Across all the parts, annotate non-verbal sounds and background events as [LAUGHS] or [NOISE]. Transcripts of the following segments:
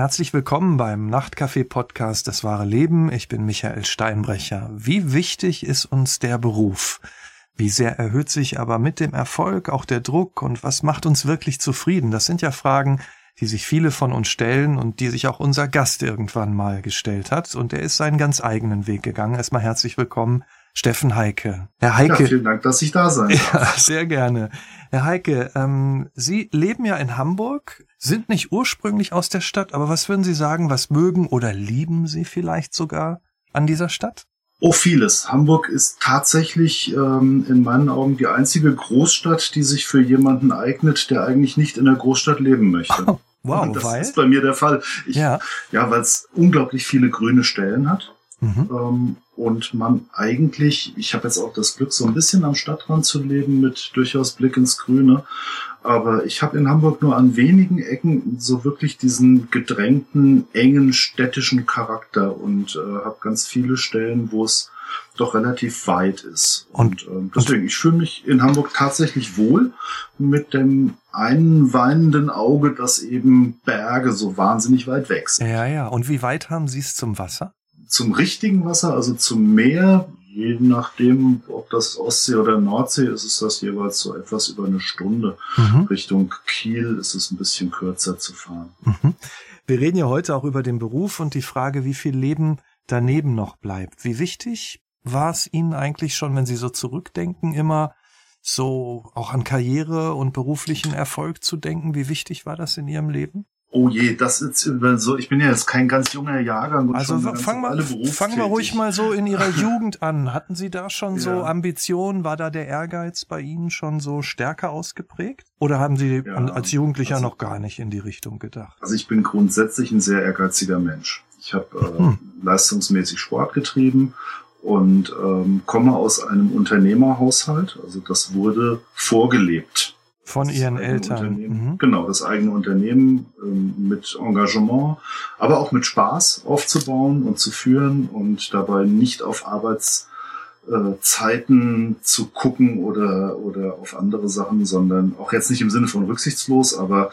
Herzlich willkommen beim Nachtcafé-Podcast Das wahre Leben. Ich bin Michael Steinbrecher. Wie wichtig ist uns der Beruf? Wie sehr erhöht sich aber mit dem Erfolg auch der Druck und was macht uns wirklich zufrieden? Das sind ja Fragen, die sich viele von uns stellen und die sich auch unser Gast irgendwann mal gestellt hat. Und er ist seinen ganz eigenen Weg gegangen. Erstmal herzlich willkommen, Steffen Heike. Herr Heike. Ja, vielen Dank, dass ich da sein darf. Ja, sehr gerne. Herr Heike, ähm, Sie leben ja in Hamburg, sind nicht ursprünglich aus der Stadt, aber was würden Sie sagen, was mögen oder lieben Sie vielleicht sogar an dieser Stadt? Oh, vieles. Hamburg ist tatsächlich ähm, in meinen Augen die einzige Großstadt, die sich für jemanden eignet, der eigentlich nicht in der Großstadt leben möchte. Oh, [LAUGHS] wow, Und das weil? ist bei mir der Fall. Ich, ja, ja weil es unglaublich viele grüne Stellen hat. Mhm. Ähm, und man eigentlich, ich habe jetzt auch das Glück, so ein bisschen am Stadtrand zu leben mit durchaus Blick ins Grüne. Aber ich habe in Hamburg nur an wenigen Ecken so wirklich diesen gedrängten, engen städtischen Charakter und äh, habe ganz viele Stellen, wo es doch relativ weit ist. Und, und ähm, deswegen, ich fühle mich in Hamburg tatsächlich wohl mit dem einen weinenden Auge, dass eben Berge so wahnsinnig weit weg sind. Ja, ja. Und wie weit haben Sie es zum Wasser? Zum richtigen Wasser, also zum Meer, je nachdem, ob das Ostsee oder Nordsee ist, ist das jeweils so etwas über eine Stunde. Mhm. Richtung Kiel ist es ein bisschen kürzer zu fahren. Mhm. Wir reden ja heute auch über den Beruf und die Frage, wie viel Leben daneben noch bleibt. Wie wichtig war es Ihnen eigentlich schon, wenn Sie so zurückdenken, immer so auch an Karriere und beruflichen Erfolg zu denken? Wie wichtig war das in Ihrem Leben? Oh je, das ist so. Ich bin ja jetzt kein ganz junger Jahrgang. Also fangen wir, fangen wir ruhig mal so in Ihrer [LAUGHS] Jugend an. Hatten Sie da schon ja. so Ambitionen? War da der Ehrgeiz bei Ihnen schon so stärker ausgeprägt? Oder haben Sie ja, als Jugendlicher also, noch gar nicht in die Richtung gedacht? Also ich bin grundsätzlich ein sehr ehrgeiziger Mensch. Ich habe äh, hm. leistungsmäßig Sport getrieben und ähm, komme aus einem Unternehmerhaushalt. Also das wurde vorgelebt. Von ihren Eltern. Mhm. Genau, das eigene Unternehmen ähm, mit Engagement, aber auch mit Spaß aufzubauen und zu führen und dabei nicht auf Arbeitszeiten äh, zu gucken oder, oder auf andere Sachen, sondern auch jetzt nicht im Sinne von rücksichtslos, aber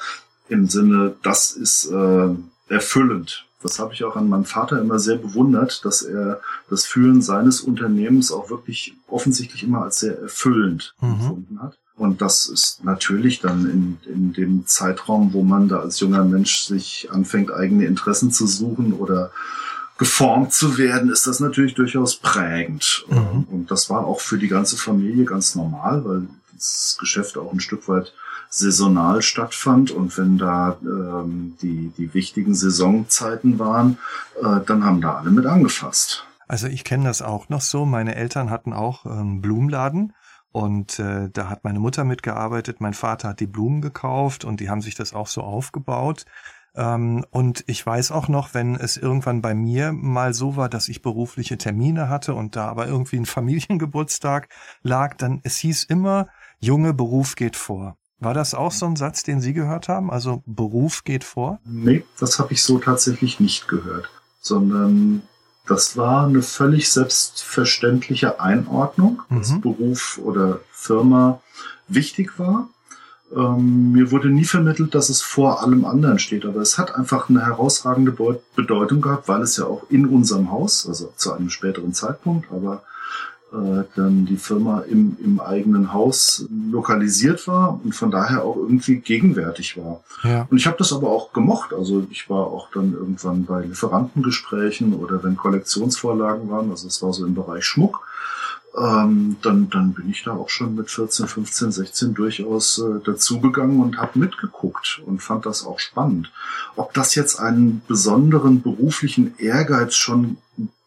im Sinne, das ist äh, erfüllend. Das habe ich auch an meinem Vater immer sehr bewundert, dass er das Führen seines Unternehmens auch wirklich offensichtlich immer als sehr erfüllend mhm. empfunden hat. Und das ist natürlich dann in, in dem Zeitraum, wo man da als junger Mensch sich anfängt, eigene Interessen zu suchen oder geformt zu werden, ist das natürlich durchaus prägend. Mhm. Und das war auch für die ganze Familie ganz normal, weil das Geschäft auch ein Stück weit saisonal stattfand. Und wenn da ähm, die, die wichtigen Saisonzeiten waren, äh, dann haben da alle mit angefasst. Also ich kenne das auch noch so. Meine Eltern hatten auch einen Blumenladen und äh, da hat meine Mutter mitgearbeitet, mein Vater hat die Blumen gekauft und die haben sich das auch so aufgebaut. Ähm, und ich weiß auch noch, wenn es irgendwann bei mir mal so war, dass ich berufliche Termine hatte und da aber irgendwie ein [LAUGHS] Familiengeburtstag lag, dann es hieß immer, Junge, Beruf geht vor. War das auch so ein Satz, den Sie gehört haben? Also Beruf geht vor? Nee, das habe ich so tatsächlich nicht gehört, sondern das war eine völlig selbstverständliche Einordnung, mhm. dass Beruf oder Firma wichtig war. Ähm, mir wurde nie vermittelt, dass es vor allem anderen steht, aber es hat einfach eine herausragende Bedeutung gehabt, weil es ja auch in unserem Haus, also zu einem späteren Zeitpunkt, aber äh, dann die Firma im, im eigenen Haus lokalisiert war und von daher auch irgendwie gegenwärtig war. Ja. Und ich habe das aber auch gemocht. Also ich war auch dann irgendwann bei Lieferantengesprächen oder wenn Kollektionsvorlagen waren, also es war so im Bereich Schmuck, ähm, dann, dann bin ich da auch schon mit 14, 15, 16 durchaus äh, dazugegangen und habe mitgeguckt und fand das auch spannend. Ob das jetzt einen besonderen beruflichen Ehrgeiz schon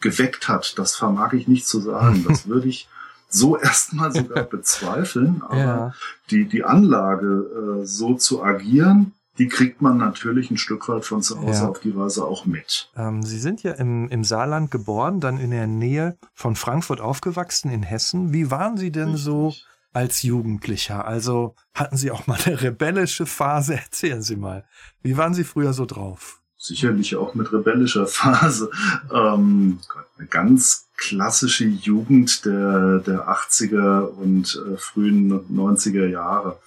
geweckt hat, das vermag ich nicht zu sagen. [LAUGHS] Das würde ich so erstmal sogar [LAUGHS] bezweifeln. Aber ja. die, die Anlage, äh, so zu agieren, die kriegt man natürlich ein Stück weit von zu Hause ja. auf die Weise auch mit. Ähm, Sie sind ja im, im Saarland geboren, dann in der Nähe von Frankfurt aufgewachsen in Hessen. Wie waren Sie denn Richtig. so als Jugendlicher? Also hatten Sie auch mal eine rebellische Phase? [LAUGHS] Erzählen Sie mal. Wie waren Sie früher so drauf? Sicherlich auch mit rebellischer [LAUGHS] Phase. Ähm, eine ganz klassische Jugend der, der 80er und äh, frühen 90er Jahre.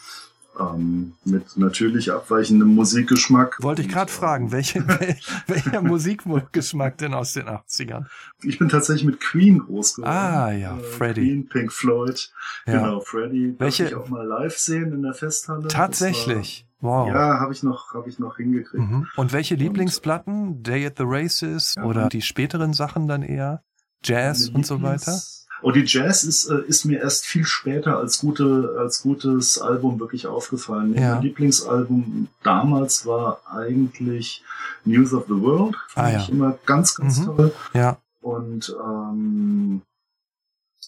Ähm, mit natürlich abweichendem Musikgeschmack. Wollte ich gerade fragen, welche, [LAUGHS] welcher Musikgeschmack denn aus den 80ern? Ich bin tatsächlich mit Queen groß geworden. Ah ja, äh, Freddie. Queen, Pink Floyd. Ja. Genau, Freddie. Welche? ich auch mal live sehen in der Festhalle. Tatsächlich. Wow. Ja, habe ich noch, habe ich noch hingekriegt. Mhm. Und welche Lieblingsplatten? Day at the Races ja. oder die späteren Sachen dann eher? Jazz und so weiter? Oh, die Jazz ist, äh, ist mir erst viel später als gute, als gutes Album wirklich aufgefallen. Ja. Mein Lieblingsalbum damals war eigentlich News of the World. Fand ah, ja. ich immer ganz, ganz mhm. toll. Ja. Und ähm,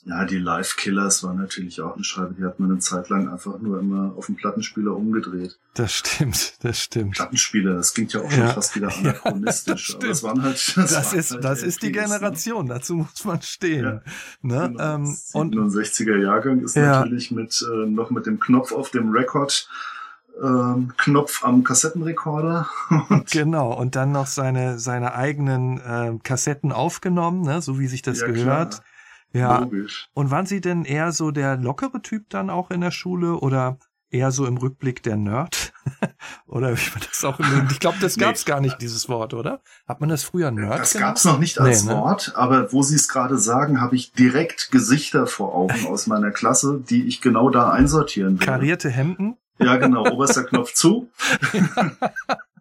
ja, die Live Killers war natürlich auch eine Scheibe, die hat man eine Zeit lang einfach nur immer auf dem Plattenspieler umgedreht. Das stimmt, das stimmt. Plattenspieler, das klingt ja auch schon ja. fast wieder [LAUGHS] anachronistisch. Ja, das aber das waren halt. Das, das ist, halt das ist die ne? Generation, ne? dazu muss man stehen. Ja, ne? Genau. Ähm, und 67er Jahrgang ist natürlich mit äh, noch mit dem Knopf auf dem Rekord ähm, Knopf am Kassettenrekorder. [LAUGHS] Und genau, und dann noch seine, seine eigenen äh, Kassetten aufgenommen, ne, so wie sich das ja, gehört. Klar. Ja. Logisch. Und waren Sie denn eher so der lockere Typ dann auch in der Schule oder eher so im Rückblick der Nerd? [LAUGHS] oder wie man das auch in Ich glaube, das gab's nee. gar nicht, dieses Wort, oder? Hat man das früher Nerd Das genannt? gab's noch nicht als nee, ne? Wort, aber wo Sie es gerade sagen, habe ich direkt Gesichter vor Augen [LAUGHS] aus meiner Klasse, die ich genau da einsortieren will. Karierte Hemden? Ja, genau, oberster Knopf zu. [LAUGHS]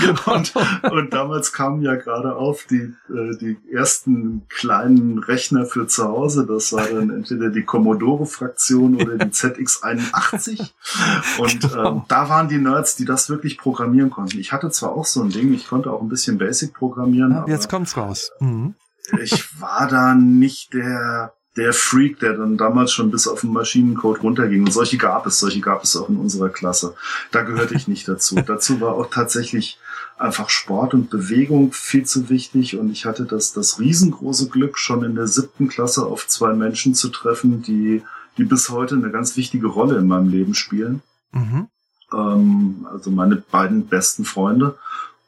Genau. Und, und, damals kamen ja gerade auf die, äh, die ersten kleinen Rechner für zu Hause. Das war dann entweder die Commodore-Fraktion oder die ZX81. [LAUGHS] Und genau. ähm, da waren die Nerds, die das wirklich programmieren konnten. Ich hatte zwar auch so ein Ding, ich konnte auch ein bisschen Basic programmieren. Ja, jetzt kommt's raus. Mhm. Ich war da nicht der der Freak, der dann damals schon bis auf den Maschinencode runterging. Und solche gab es, solche gab es auch in unserer Klasse. Da gehörte ich nicht dazu. [LAUGHS] dazu war auch tatsächlich einfach Sport und Bewegung viel zu wichtig. Und ich hatte das, das riesengroße Glück, schon in der siebten Klasse auf zwei Menschen zu treffen, die, die bis heute eine ganz wichtige Rolle in meinem Leben spielen. Mhm. Ähm, also meine beiden besten Freunde.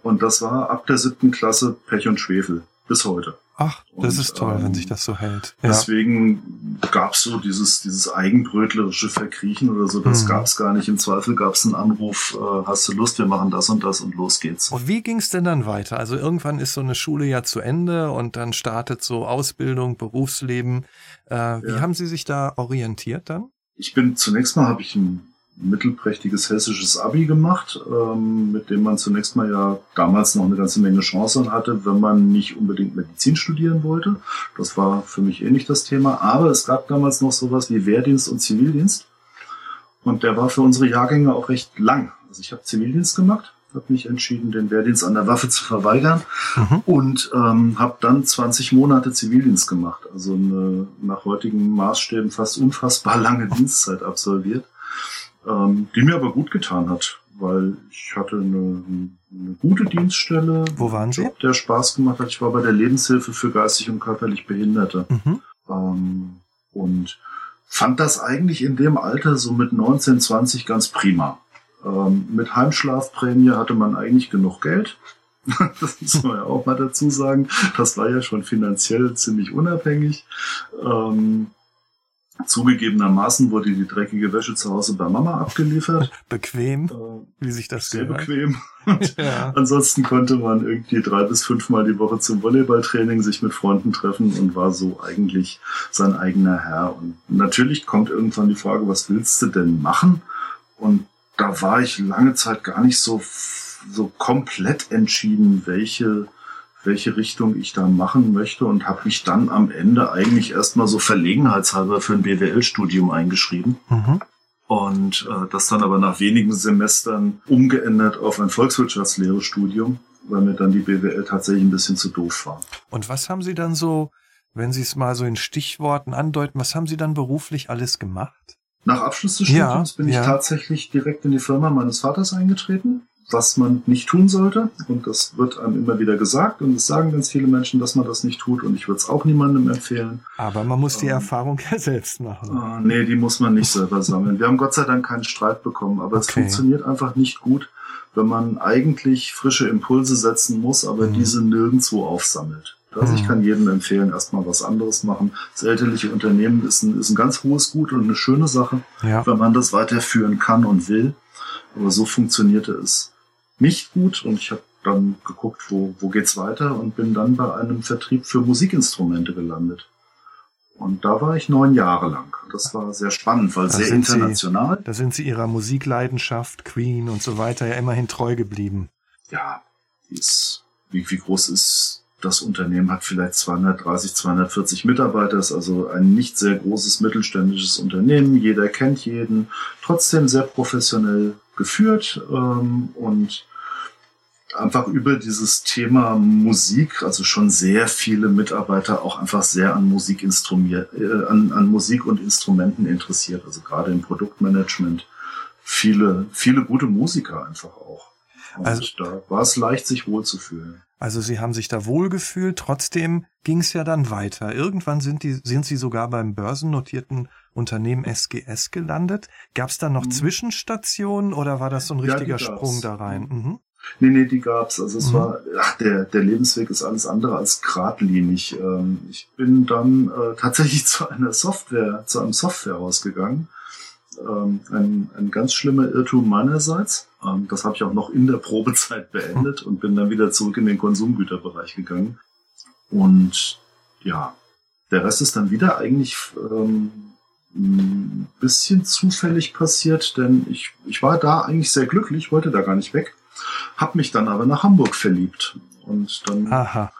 Und das war ab der siebten Klasse Pech und Schwefel. Bis heute. Ach, das und, ist toll, ähm, wenn sich das so hält. Ja. Deswegen gab's so dieses, dieses eigenbrötlerische Verkriechen oder so, das mhm. gab's gar nicht. Im Zweifel gab's einen Anruf, äh, hast du Lust, wir machen das und das und los geht's. Und wie ging's denn dann weiter? Also irgendwann ist so eine Schule ja zu Ende und dann startet so Ausbildung, Berufsleben. Äh, wie ja. haben Sie sich da orientiert dann? Ich bin zunächst mal habe ich ein mittelprächtiges hessisches Abi gemacht, ähm, mit dem man zunächst mal ja damals noch eine ganze Menge Chancen hatte, wenn man nicht unbedingt Medizin studieren wollte. Das war für mich eh nicht das Thema. Aber es gab damals noch sowas wie Wehrdienst und Zivildienst. Und der war für unsere Jahrgänge auch recht lang. Also ich habe Zivildienst gemacht, habe mich entschieden, den Wehrdienst an der Waffe zu verweigern mhm. und ähm, habe dann 20 Monate Zivildienst gemacht. Also eine nach heutigen Maßstäben fast unfassbar lange Dienstzeit absolviert ähm, die mir aber gut getan hat, weil ich hatte eine, eine gute Dienststelle. Wo waren Sie? Der Spaß gemacht hat. Ich war bei der Lebenshilfe für geistig und körperlich Behinderte. Mhm. Ähm, und fand das eigentlich in dem Alter so mit 19, 20 ganz prima. Ähm, mit Heimschlafprämie hatte man eigentlich genug Geld. [LAUGHS] das muss man ja auch mal dazu sagen. Das war ja schon finanziell ziemlich unabhängig. Ähm, Zugegebenermaßen wurde die dreckige Wäsche zu Hause bei Mama abgeliefert. Bequem, äh, wie sich das Sehr gehört. bequem. ja. Ansonsten konnte man irgendwie drei bis fünfmal die Woche zum Volleyballtraining sich mit Freunden treffen und war so eigentlich sein eigener Herr. Und natürlich kommt irgendwann die Frage, was willst du denn machen? Und da war ich lange Zeit gar nicht so, so komplett entschieden, welche welche Richtung ich da machen möchte und habe mich dann am Ende eigentlich erstmal so verlegenheitshalber für ein BWL-Studium eingeschrieben. Mhm. Und äh, das dann aber nach wenigen Semestern umgeändert auf ein Volkswirtschaftslehre-Studium, weil mir dann die BWL tatsächlich ein bisschen zu doof war. Und was haben Sie dann so, wenn Sie es mal so in Stichworten andeuten, was haben Sie dann beruflich alles gemacht? Nach Abschluss des Studiums ja, bin ich ja. tatsächlich direkt in die Firma meines Vaters eingetreten was man nicht tun sollte. Und das wird einem immer wieder gesagt. Und es sagen ganz viele Menschen, dass man das nicht tut. Und ich würde es auch niemandem empfehlen. Aber man muss die ähm, Erfahrung [LAUGHS] ja selbst machen. Äh, nee, die muss man nicht selber sammeln. Wir haben Gott sei Dank keinen Streit bekommen. Aber okay. es funktioniert einfach nicht gut, wenn man eigentlich frische Impulse setzen muss, aber mhm. diese nirgendwo aufsammelt. Also ich mhm. kann jedem empfehlen, erstmal was anderes machen. Das elterliche Unternehmen ist ein, ist ein ganz hohes Gut und eine schöne Sache, ja. wenn man das weiterführen kann und will. Aber so funktionierte es nicht gut und ich habe dann geguckt, wo, wo geht's weiter und bin dann bei einem Vertrieb für Musikinstrumente gelandet. Und da war ich neun Jahre lang. Das war sehr spannend, weil da sehr international. Sie, da sind Sie Ihrer Musikleidenschaft, Queen und so weiter ja immerhin treu geblieben. Ja, ist, wie, wie groß ist das Unternehmen? Hat vielleicht 230, 240 Mitarbeiter, ist also ein nicht sehr großes mittelständisches Unternehmen. Jeder kennt jeden, trotzdem sehr professionell geführt ähm, und einfach über dieses Thema Musik, also schon sehr viele Mitarbeiter auch einfach sehr an Musik äh, an, an Musik und Instrumenten interessiert, also gerade im Produktmanagement viele, viele gute Musiker einfach auch. Und also, da war es leicht, sich wohlzufühlen. Also Sie haben sich da wohlgefühlt, trotzdem ging es ja dann weiter. Irgendwann sind, die, sind Sie sogar beim börsennotierten Unternehmen SGS gelandet. Gab es da noch mhm. Zwischenstationen oder war das so ein richtiger ja, Sprung da rein? Mhm. Nee, nee, die gab's. Also es mhm. war, ach, der, der Lebensweg ist alles andere als geradlinig. Ähm, ich bin dann äh, tatsächlich [LAUGHS] zu einer Software, zu einem Softwarehaus gegangen. Ähm, ein, ein ganz schlimmer Irrtum meinerseits. Ähm, das habe ich auch noch in der Probezeit [LAUGHS] beendet und bin dann wieder zurück in den Konsumgüterbereich gegangen. Und ja, der Rest ist dann wieder eigentlich ähm, ein bisschen zufällig passiert, denn ich, ich war da eigentlich sehr glücklich, wollte da gar nicht weg hab mich dann aber nach Hamburg verliebt. Und dann Aha.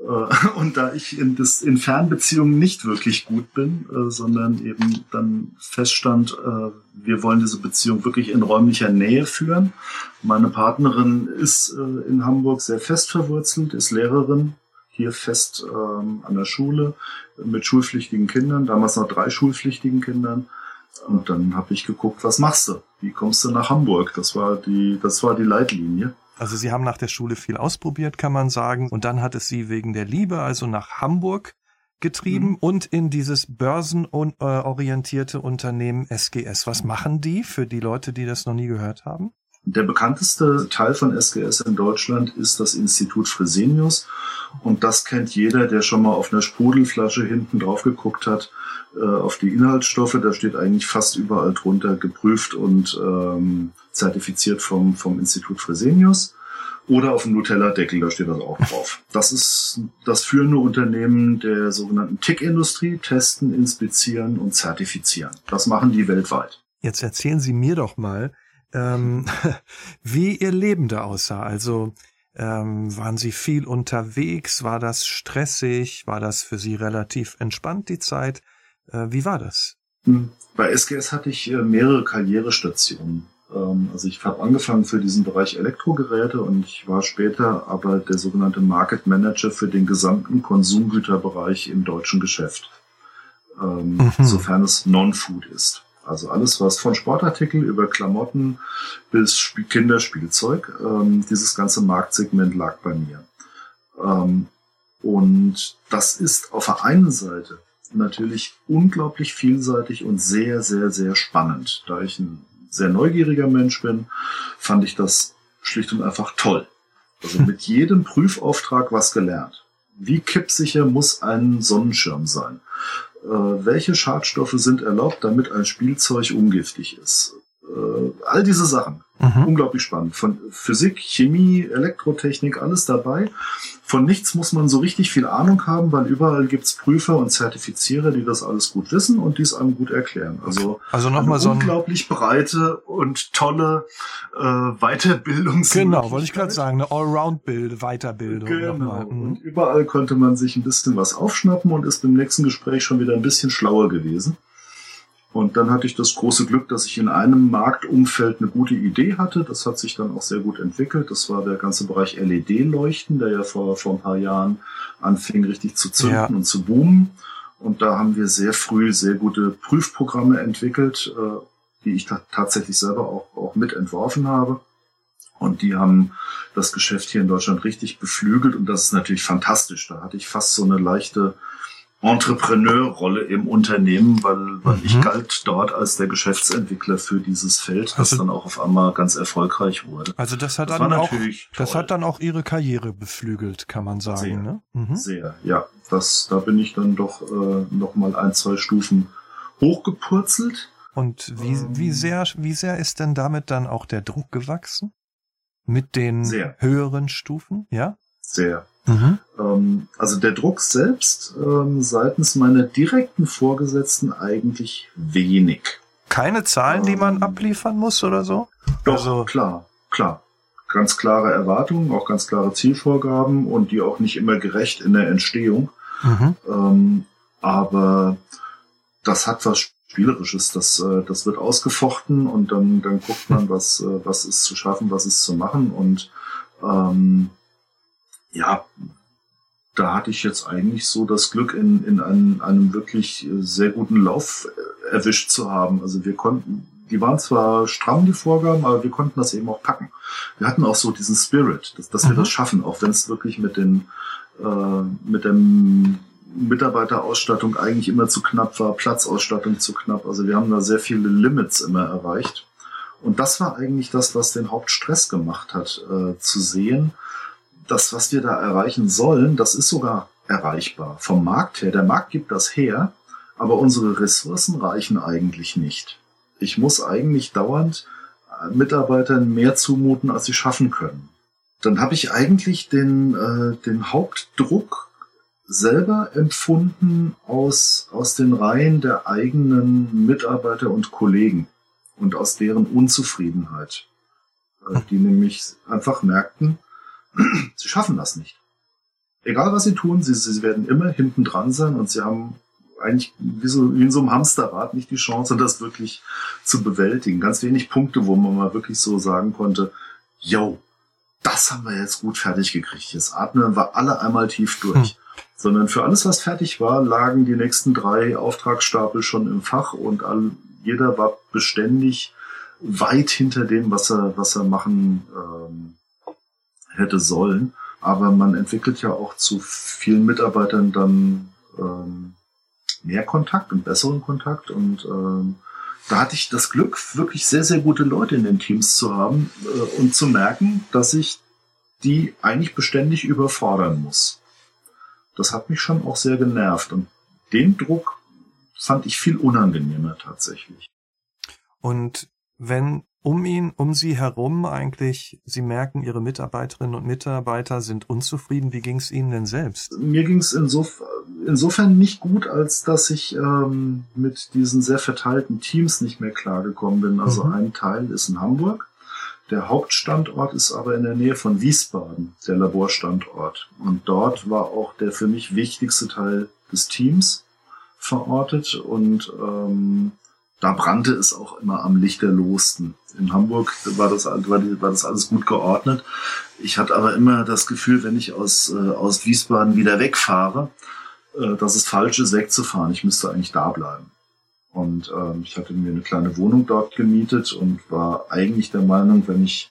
Äh, [LAUGHS] und da ich in, das, in Fernbeziehungen nicht wirklich gut bin, äh, sondern eben dann feststand, äh, wir wollen diese Beziehung wirklich in räumlicher Nähe führen. Meine Partnerin ist äh, in Hamburg sehr fest verwurzelt, ist Lehrerin, hier fest ähm, an der Schule mit schulpflichtigen Kindern, damals noch drei schulpflichtigen Kindern. Und dann habe ich geguckt, was machst du? Wie kommst du nach Hamburg? Das war die, das war die Leitlinie. Also Sie haben nach der Schule viel ausprobiert, kann man sagen. Und dann hat es Sie wegen der Liebe also nach Hamburg getrieben mhm. und in dieses börsenorientierte Unternehmen SGS. Was machen die für die Leute, die das noch nie gehört haben? Der bekannteste Teil von SGS in Deutschland ist das Institut Fresenius. Und das kennt jeder, der schon mal auf einer Sprudelflasche hinten drauf geguckt hat äh, auf die Inhaltsstoffe. Da steht eigentlich fast überall drunter geprüft und ähm, zertifiziert vom, vom Institut Fresenius. Oder auf dem Nutella-Deckel, da steht das auch drauf. Das ist das führende Unternehmen der sogenannten TIC-Industrie, testen, inspizieren und zertifizieren. Das machen die weltweit. Jetzt erzählen Sie mir doch mal, ähm, [LAUGHS] wie Ihr Leben da aussah. Also ähm, waren Sie viel unterwegs? War das stressig? War das für Sie relativ entspannt, die Zeit? Äh, wie war das? Hm. Bei SGS hatte ich äh, mehrere Karrierestationen. Ähm, also ich habe angefangen für diesen Bereich Elektrogeräte und ich war später aber der sogenannte Market Manager für den gesamten Konsumgüterbereich im deutschen Geschäft, ähm, mhm. sofern es Non-Food ist. Also alles, was von Sportartikel über Klamotten bis Sp Kinderspielzeug, ähm, dieses ganze Marktsegment lag bei mir. Ähm, und das ist auf der einen Seite natürlich unglaublich vielseitig und sehr, sehr, sehr spannend. Da ich ein sehr neugieriger Mensch bin, fand ich das schlicht und einfach toll. Also mit [LAUGHS] jedem Prüfauftrag was gelernt. Wie kippsicher muss ein Sonnenschirm sein? Äh, welche Schadstoffe sind erlaubt, damit ein Spielzeug ungiftig ist? Äh, all diese Sachen. Mhm. Unglaublich spannend. Von Physik, Chemie, Elektrotechnik, alles dabei. Von nichts muss man so richtig viel Ahnung haben, weil überall gibt's Prüfer und Zertifizierer, die das alles gut wissen und dies einem gut erklären. Also, also noch mal so ein unglaublich breite und tolle äh, Weiterbildungs Genau, wollte ich gerade sagen, eine Allround-Bild, Weiterbildung. Genau. Mhm. Und überall konnte man sich ein bisschen was aufschnappen und ist beim nächsten Gespräch schon wieder ein bisschen schlauer gewesen. Und dann hatte ich das große Glück, dass ich in einem Marktumfeld eine gute Idee hatte. Das hat sich dann auch sehr gut entwickelt. Das war der ganze Bereich LED-Leuchten, der ja vor, vor ein paar Jahren anfing, richtig zu zünden ja. und zu boomen. Und da haben wir sehr früh sehr gute Prüfprogramme entwickelt, äh, die ich tatsächlich selber auch, auch mit entworfen habe. Und die haben das Geschäft hier in Deutschland richtig beflügelt und das ist natürlich fantastisch. Da hatte ich fast so eine leichte Entrepreneurrolle im Unternehmen, weil, weil mhm. ich galt dort als der Geschäftsentwickler für dieses Feld, das also, dann auch auf einmal ganz erfolgreich wurde. Also das hat das dann auch, das hat dann auch ihre Karriere beflügelt, kann man sagen. Sehr, ne? mhm. sehr ja. Das, da bin ich dann doch äh, noch mal ein, zwei Stufen hochgepurzelt. Und wie, ähm, wie sehr, wie sehr ist denn damit dann auch der Druck gewachsen? Mit den sehr. höheren Stufen, ja? Sehr. Mhm. Ähm, also der Druck selbst ähm, seitens meiner direkten Vorgesetzten eigentlich wenig. Keine Zahlen, die man ähm, abliefern muss oder so? Doch, also, klar, klar. Ganz klare Erwartungen, auch ganz klare Zielvorgaben und die auch nicht immer gerecht in der Entstehung. Mhm. Ähm, aber das hat was Spielerisches. Das, äh, das wird ausgefochten und dann, dann guckt man, was, äh, was ist zu schaffen, was ist zu machen. Und ähm, ja, da hatte ich jetzt eigentlich so das Glück, in, in einem, einem wirklich sehr guten Lauf äh, erwischt zu haben. Also wir konnten, die waren zwar stramm, die Vorgaben, aber wir konnten das eben auch packen. Wir hatten auch so diesen Spirit, dass, dass mhm. wir das schaffen, auch wenn es wirklich mit den äh, mit dem Mitarbeiterausstattung eigentlich immer zu knapp war, Platzausstattung zu knapp. Also wir haben da sehr viele Limits immer erreicht. Und das war eigentlich das, was den Hauptstress gemacht hat, äh, zu sehen, das, was wir da erreichen sollen, das ist sogar erreichbar vom Markt her. Der Markt gibt das her, aber unsere Ressourcen reichen eigentlich nicht. Ich muss eigentlich dauernd äh, Mitarbeitern mehr zumuten, als sie schaffen können. Dann habe ich eigentlich den, äh, den Hauptdruck selber empfunden aus, aus den Reihen der eigenen Mitarbeiter und Kollegen und aus deren Unzufriedenheit, äh, die nämlich einfach merkten, [CLEARS THROAT] sie schaffen das nicht. Egal was sie tun, sie, sie werden immer hinten dran sein und sie haben eigentlich wie, so, wie in so einem Hamsterrad nicht die Chance, das wirklich zu bewältigen. Ganz wenig Punkte, wo man mal wirklich so sagen konnte, yo, das haben wir jetzt gut fertig gekriegt. Jetzt atmen wir alle einmal tief durch. Hm. Sondern für alles, was fertig war, lagen die nächsten drei Auftragsstapel schon im Fach und all, jeder war beständig weit hinter dem, was er, was er machen ähm, hätte sollen. Aber man entwickelt ja auch zu vielen Mitarbeitern dann ähm, mehr Kontakt und besseren Kontakt. Und ähm, da hatte ich das Glück, wirklich sehr, sehr gute Leute in den Teams zu haben äh, und zu merken, dass ich die eigentlich beständig überfordern muss. Das hat mich schon auch sehr genervt. Und den Druck fand ich viel unangenehmer tatsächlich. Und wenn um ihn, um sie herum eigentlich, sie merken, ihre Mitarbeiterinnen und Mitarbeiter sind unzufrieden. Wie ging es ihnen denn selbst? Mir ging es insof insofern nicht gut, als dass ich ähm, mit diesen sehr verteilten Teams nicht mehr klargekommen bin. Also mhm. ein Teil ist in Hamburg. Der Hauptstandort ist aber in der Nähe von Wiesbaden, der Laborstandort. Und dort war auch der für mich wichtigste Teil des Teams verortet und ähm, da brannte es auch immer am lichterlosten. In Hamburg war das, war, das alles gut geordnet. Ich hatte aber immer das Gefühl, wenn ich aus, äh, aus Wiesbaden wieder wegfahre, äh, dass es falsch ist, wegzufahren. Ich müsste eigentlich da bleiben. Und ähm, ich hatte mir eine kleine Wohnung dort gemietet und war eigentlich der Meinung, wenn ich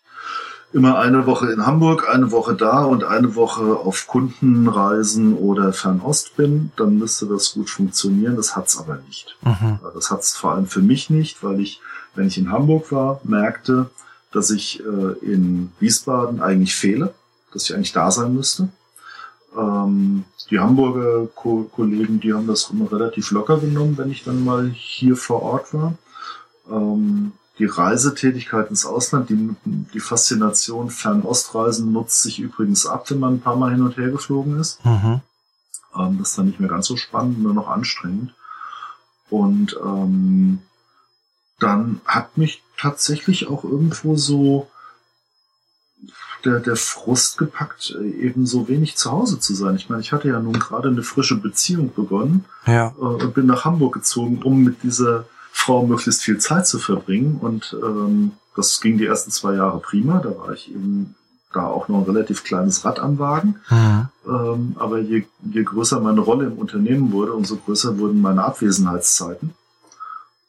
immer eine Woche in Hamburg, eine Woche da und eine Woche auf Kundenreisen oder Fernost bin, dann müsste das gut funktionieren. Das hat's aber nicht. Mhm. Das hat's vor allem für mich nicht, weil ich, wenn ich in Hamburg war, merkte, dass ich äh, in Wiesbaden eigentlich fehle, dass ich eigentlich da sein müsste. Ähm, die Hamburger Ko Kollegen, die haben das immer relativ locker genommen, wenn ich dann mal hier vor Ort war. Ähm, die Reisetätigkeit ins Ausland, die, die Faszination Fernostreisen nutzt sich übrigens ab, wenn man ein paar Mal hin und her geflogen ist. Mhm. Ähm, das ist dann nicht mehr ganz so spannend, nur noch anstrengend. Und ähm, dann hat mich tatsächlich auch irgendwo so der, der Frust gepackt, eben so wenig zu Hause zu sein. Ich meine, ich hatte ja nun gerade eine frische Beziehung begonnen ja. äh, und bin nach Hamburg gezogen, um mit dieser Frau möglichst viel Zeit zu verbringen. Und ähm, das ging die ersten zwei Jahre prima. Da war ich eben da auch noch ein relativ kleines Rad am Wagen. Mhm. Ähm, aber je, je größer meine Rolle im Unternehmen wurde, umso größer wurden meine Abwesenheitszeiten.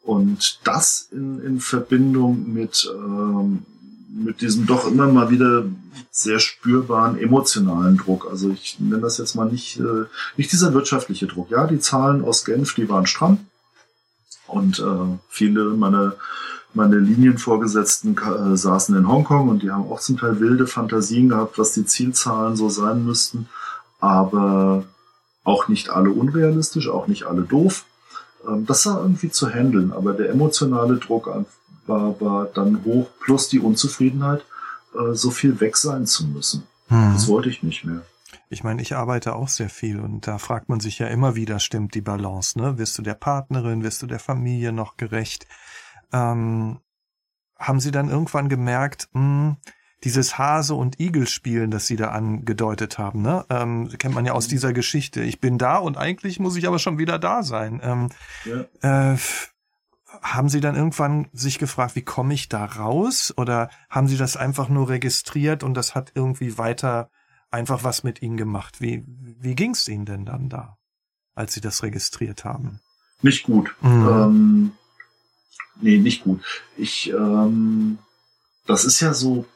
Und das in, in Verbindung mit, ähm, mit diesem doch immer mal wieder sehr spürbaren emotionalen Druck. Also ich nenne das jetzt mal nicht, äh, nicht dieser wirtschaftliche Druck. Ja, die Zahlen aus Genf, die waren stramm. Und äh, viele meiner meine Linienvorgesetzten äh, saßen in Hongkong und die haben auch zum Teil wilde Fantasien gehabt, was die Zielzahlen so sein müssten, aber auch nicht alle unrealistisch, auch nicht alle doof. Ähm, das war irgendwie zu handeln, aber der emotionale Druck war, war dann hoch, plus die Unzufriedenheit, äh, so viel weg sein zu müssen. Hm. Das wollte ich nicht mehr. Ich meine, ich arbeite auch sehr viel und da fragt man sich ja immer wieder, stimmt die Balance, ne? Wirst du der Partnerin, wirst du der Familie noch gerecht? Ähm, haben Sie dann irgendwann gemerkt, mh, hm, dieses Hase- und Igel-Spielen, das Sie da angedeutet haben, ne? Ähm, kennt man ja aus dieser Geschichte. Ich bin da und eigentlich muss ich aber schon wieder da sein. Ähm, ja. äh, haben Sie dann irgendwann sich gefragt, wie komme ich da raus? Oder haben Sie das einfach nur registriert und das hat irgendwie weiter einfach was mit Ihnen gemacht? Wie, wie ging es Ihnen denn dann da, als Sie das registriert haben? Nicht gut. Mhm. Ähm, nee, nicht gut. Ich, ähm, das ist ja so,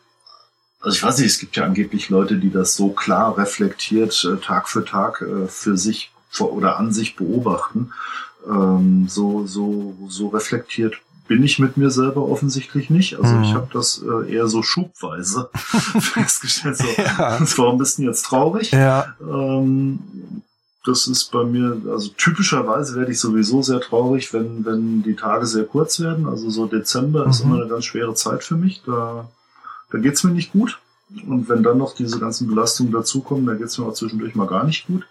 also ich weiß nicht, es gibt ja angeblich Leute, die das so klar reflektiert äh, Tag für Tag äh, für sich vor, oder an sich beobachten. Ähm, so, so, so reflektiert bin ich mit mir selber offensichtlich nicht. Also mhm. ich habe das äh, eher so schubweise [LAUGHS] festgestellt. So, ja. [LAUGHS] Warum bist du jetzt traurig? Ja. Ähm, das ist bei mir, also typischerweise werde ich sowieso sehr traurig, wenn, wenn die Tage sehr kurz werden. Also so Dezember mhm. ist immer eine ganz schwere Zeit für mich. Da, da geht's mir nicht gut. Und wenn dann noch diese ganzen Belastungen dazukommen, dann geht's mir auch zwischendurch mal gar nicht gut.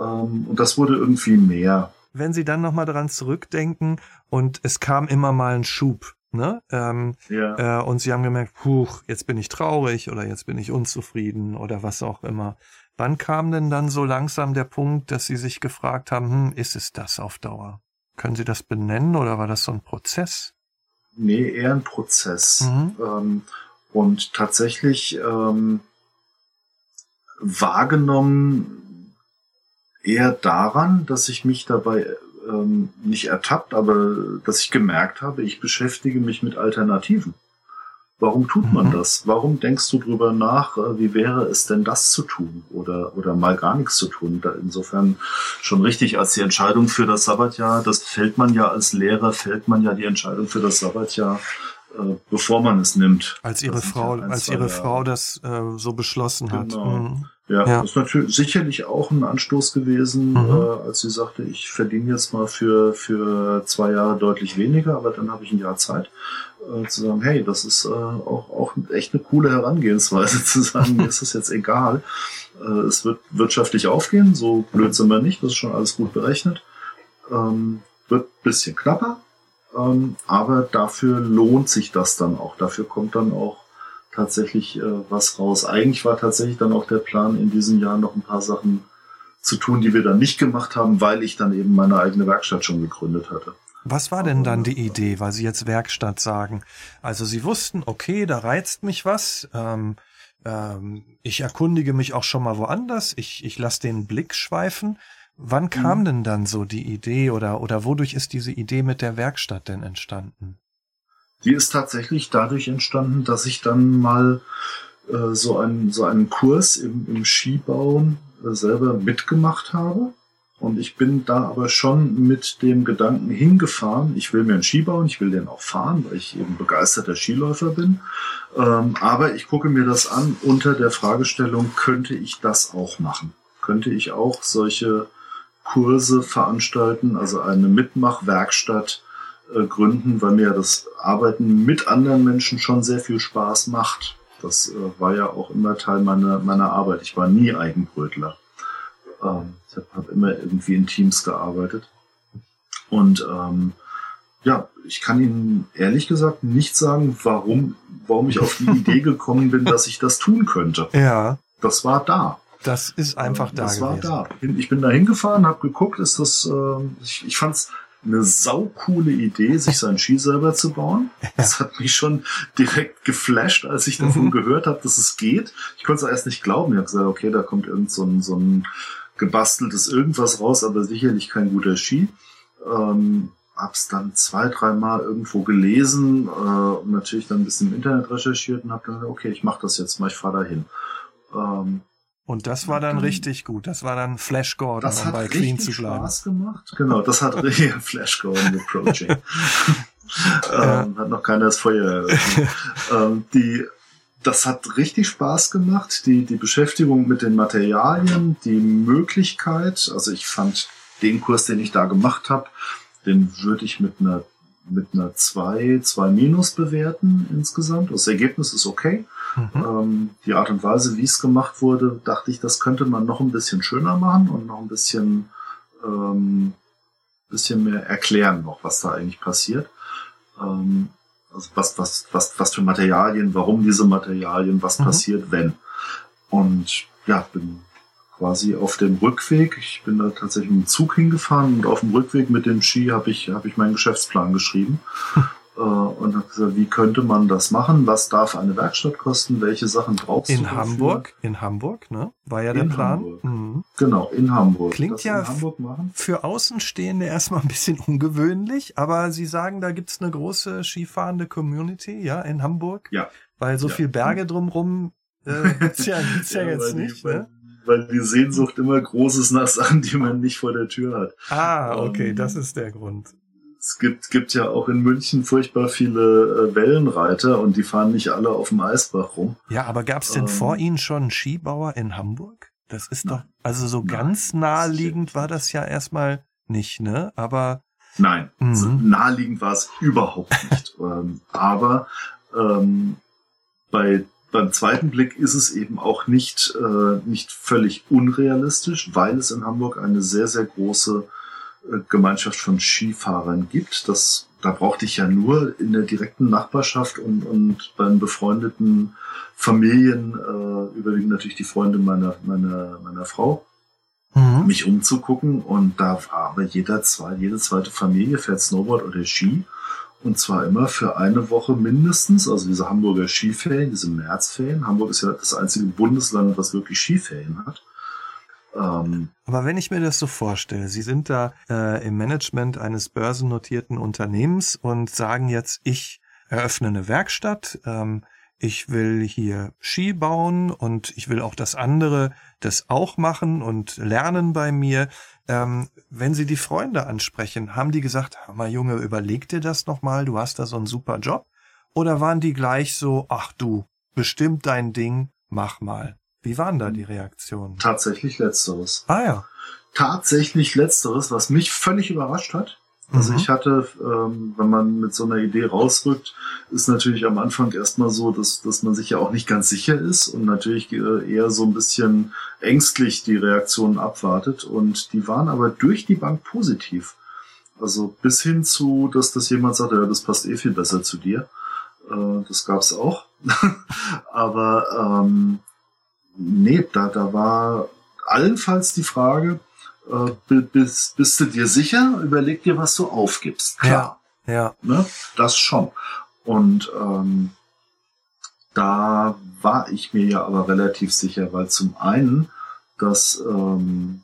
Ähm, und das wurde irgendwie mehr. Wenn Sie dann nochmal dran zurückdenken und es kam immer mal ein Schub, ne? Ähm, ja. äh, und Sie haben gemerkt, puh, jetzt bin ich traurig oder jetzt bin ich unzufrieden oder was auch immer. Wann kam denn dann so langsam der Punkt, dass Sie sich gefragt haben, hm, ist es das auf Dauer? Können Sie das benennen oder war das so ein Prozess? Nee, eher ein Prozess. Mhm. Ähm, und tatsächlich ähm, wahrgenommen eher daran, dass ich mich dabei ähm, nicht ertappt, aber dass ich gemerkt habe, ich beschäftige mich mit Alternativen. Warum tut man mhm. das? Warum denkst du drüber nach, äh, wie wäre es denn das zu tun oder, oder mal gar nichts zu tun? Da insofern schon richtig als die Entscheidung für das Sabbatjahr, das fällt man ja als Lehrer, fällt man ja die Entscheidung für das Sabbatjahr, äh, bevor man es nimmt. Als ihre Frau, als ihre Frau das äh, so beschlossen genau. hat. Mhm. Ja, ja, das ist natürlich sicherlich auch ein Anstoß gewesen, mhm. äh, als sie sagte, ich verdiene jetzt mal für, für zwei Jahre deutlich weniger, aber dann habe ich ein Jahr Zeit äh, zu sagen, hey, das ist äh, auch, auch echt eine coole Herangehensweise [LAUGHS] zu sagen, mir ist das jetzt egal. Äh, es wird wirtschaftlich aufgehen, so blöd sind wir nicht, das ist schon alles gut berechnet. Ähm, wird bisschen knapper, ähm, aber dafür lohnt sich das dann auch. Dafür kommt dann auch tatsächlich äh, was raus. Eigentlich war tatsächlich dann auch der Plan, in diesem Jahr noch ein paar Sachen zu tun, die wir dann nicht gemacht haben, weil ich dann eben meine eigene Werkstatt schon gegründet hatte. Was war denn dann die Idee, weil Sie jetzt Werkstatt sagen? Also Sie wussten, okay, da reizt mich was. Ähm, ähm, ich erkundige mich auch schon mal woanders. Ich, ich lasse den Blick schweifen. Wann kam mhm. denn dann so die Idee oder, oder wodurch ist diese Idee mit der Werkstatt denn entstanden? Die ist tatsächlich dadurch entstanden, dass ich dann mal äh, so, einen, so einen Kurs im, im Skibauen äh, selber mitgemacht habe. Und ich bin da aber schon mit dem Gedanken hingefahren, ich will mir einen Ski bauen, ich will den auch fahren, weil ich eben begeisterter Skiläufer bin. Ähm, aber ich gucke mir das an unter der Fragestellung, könnte ich das auch machen? Könnte ich auch solche Kurse veranstalten, also eine Mitmachwerkstatt äh, gründen, weil mir das Arbeiten mit anderen Menschen schon sehr viel Spaß macht. Das äh, war ja auch immer Teil meiner, meiner Arbeit. Ich war nie Eigenbrötler. Ähm, ich habe hab immer irgendwie in Teams gearbeitet. Und ähm, ja, ich kann Ihnen ehrlich gesagt nicht sagen, warum, warum ich auf die [LAUGHS] Idee gekommen bin, dass ich das tun könnte. Ja. Das war da. Das ist einfach da das gewesen. War da. Ich bin da hingefahren, habe geguckt, ist das, äh, ich, ich fand's eine saukoole Idee, sich seinen Ski selber zu bauen. [LAUGHS] Das hat mich schon direkt geflasht, als ich davon mhm. gehört habe, dass es geht. Ich konnte es erst nicht glauben. Ich habe gesagt, okay, da kommt irgend so ein, so ein gebasteltes irgendwas raus, aber sicherlich kein guter Ski. Ähm, hab's dann zwei, dreimal irgendwo gelesen äh, und natürlich dann ein bisschen im Internet recherchiert und habe dann gesagt, okay, ich mache das jetzt mal, ich fahre dahin. Ähm, und das war dann richtig gut. Das war dann Flash Gordon, das um bei Clean zu bleiben. Spaß gemacht. Genau, das hat [LAUGHS] richtig Flash Gordon the Project. [LAUGHS] ähm, hat noch keiner das Feuer [LAUGHS] ähm, die, das hat richtig Spaß gemacht. Die, die Beschäftigung mit den Materialien, die Möglichkeit. Also ich fand den Kurs, den ich da gemacht habe, den würde ich mit einer mit einer 2, 2 minus bewerten insgesamt. Das Ergebnis ist okay. Mhm. Ähm, die Art und Weise, wie es gemacht wurde, dachte ich, das könnte man noch ein bisschen schöner machen und noch ein bisschen, ähm, bisschen mehr erklären noch, was da eigentlich passiert. Ähm, also was, was, was, was für Materialien, warum diese Materialien, was mhm. passiert, wenn. Und ja, bin quasi auf dem Rückweg, ich bin da tatsächlich mit dem Zug hingefahren und auf dem Rückweg mit dem Ski habe ich, habe ich meinen Geschäftsplan geschrieben. [LAUGHS] äh, und habe gesagt, wie könnte man das machen? Was darf eine Werkstatt kosten? Welche Sachen brauchst in du? In Hamburg, in Hamburg, ne? War ja der in Plan. Mhm. Genau, in Hamburg. Klingt das ja für Außenstehende erstmal ein bisschen [LAUGHS] ungewöhnlich, aber Sie sagen, da gibt's eine große skifahrende Community, ja, in Hamburg. Ja. Weil so ja. viel Berge drumrum äh, gibt's ja, gibt's ja, [LAUGHS] ja jetzt nicht. Ne? Weil die Sehnsucht immer groß ist nach Sachen, die man nicht vor der Tür hat. Ah, okay, um, das ist der Grund. Es gibt, gibt ja auch in München furchtbar viele äh, Wellenreiter und die fahren nicht alle auf dem Eisbach rum. Ja, aber gab es denn ähm, vor Ihnen schon einen Skibauer in Hamburg? Das ist nein. doch, also so nein, ganz naheliegend war das ja erstmal nicht, ne? Aber. Nein, also naheliegend war es überhaupt nicht. [LAUGHS] ähm, aber ähm, bei beim zweiten Blick ist es eben auch nicht, äh, nicht völlig unrealistisch, weil es in Hamburg eine sehr, sehr große äh, Gemeinschaft von Skifahrern gibt. Das, da brauchte ich ja nur in der direkten Nachbarschaft und, und beim befreundeten Familien, äh, überwiegend natürlich die Freunde meiner, meiner, meiner Frau, mhm. mich umzugucken. Und da war aber jeder zwei, jede zweite Familie fährt Snowboard oder Ski. Und zwar immer für eine Woche mindestens, also diese Hamburger Skiferien, diese Märzferien. Hamburg ist ja das einzige Bundesland, was wirklich Skiferien hat. Ähm, Aber wenn ich mir das so vorstelle, Sie sind da äh, im Management eines börsennotierten Unternehmens und sagen jetzt, ich eröffne eine Werkstatt, ähm, ich will hier Ski bauen und ich will auch, dass andere das auch machen und lernen bei mir. Ähm, wenn Sie die Freunde ansprechen, haben die gesagt, hör mal Junge, überleg dir das nochmal, du hast da so einen super Job? Oder waren die gleich so, ach du, bestimmt dein Ding, mach mal? Wie waren da die Reaktionen? Tatsächlich letzteres. Ah ja. Tatsächlich letzteres, was mich völlig überrascht hat. Also mhm. ich hatte, ähm, wenn man mit so einer Idee rausrückt, ist natürlich am Anfang erstmal so, dass, dass man sich ja auch nicht ganz sicher ist und natürlich äh, eher so ein bisschen ängstlich die Reaktionen abwartet. Und die waren aber durch die Bank positiv. Also bis hin zu, dass das jemand sagt, ja, das passt eh viel besser zu dir. Äh, das gab's auch. [LAUGHS] aber ähm, nee, da, da war allenfalls die Frage, äh, bist, bist du dir sicher? Überleg dir, was du aufgibst. Klar. Ja. ja. Ne? Das schon. Und ähm, da war ich mir ja aber relativ sicher, weil zum einen, dass, ähm,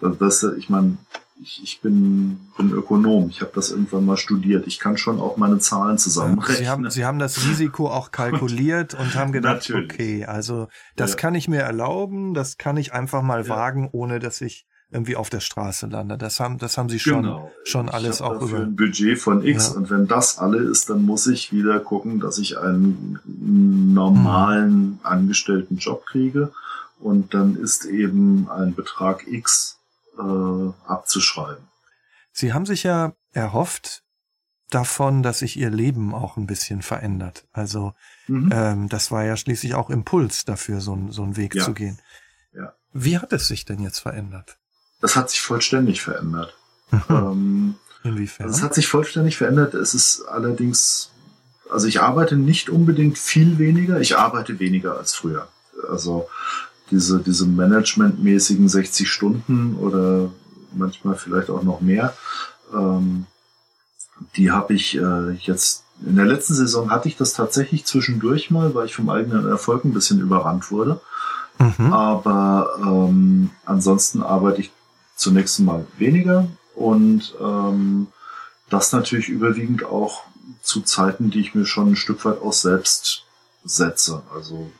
dass ich meine, ich, ich bin, bin Ökonom, ich habe das irgendwann mal studiert. Ich kann schon auch meine Zahlen zusammenrechnen. Sie haben, Sie haben das Risiko auch kalkuliert und haben gedacht, Natürlich. okay, also das ja. kann ich mir erlauben, das kann ich einfach mal ja. wagen, ohne dass ich irgendwie auf der Straße lande. Das haben, das haben sie schon, genau. schon alles ich auch über. ein Budget von X ja. und wenn das alle ist, dann muss ich wieder gucken, dass ich einen normalen hm. angestellten Job kriege und dann ist eben ein Betrag X äh, abzuschreiben. Sie haben sich ja erhofft davon, dass sich ihr Leben auch ein bisschen verändert. Also mhm. ähm, das war ja schließlich auch Impuls dafür, so, so einen Weg ja. zu gehen. Ja. Wie hat es sich denn jetzt verändert? Das hat sich vollständig verändert. Mhm. ähm, Inwiefern? Es hat sich vollständig verändert. Es ist allerdings, also ich arbeite nicht unbedingt viel weniger. Ich arbeite weniger als früher. Also diese, diese managementmäßigen 60 Stunden oder manchmal vielleicht auch noch mehr, ähm, die habe ich äh, jetzt in der letzten Saison hatte ich das tatsächlich zwischendurch mal, weil ich vom eigenen Erfolg ein bisschen überrannt wurde. Mhm. Aber ähm, ansonsten arbeite ich zunächst mal weniger und ähm, das natürlich überwiegend auch zu Zeiten, die ich mir schon ein Stück weit auch selbst setze. Also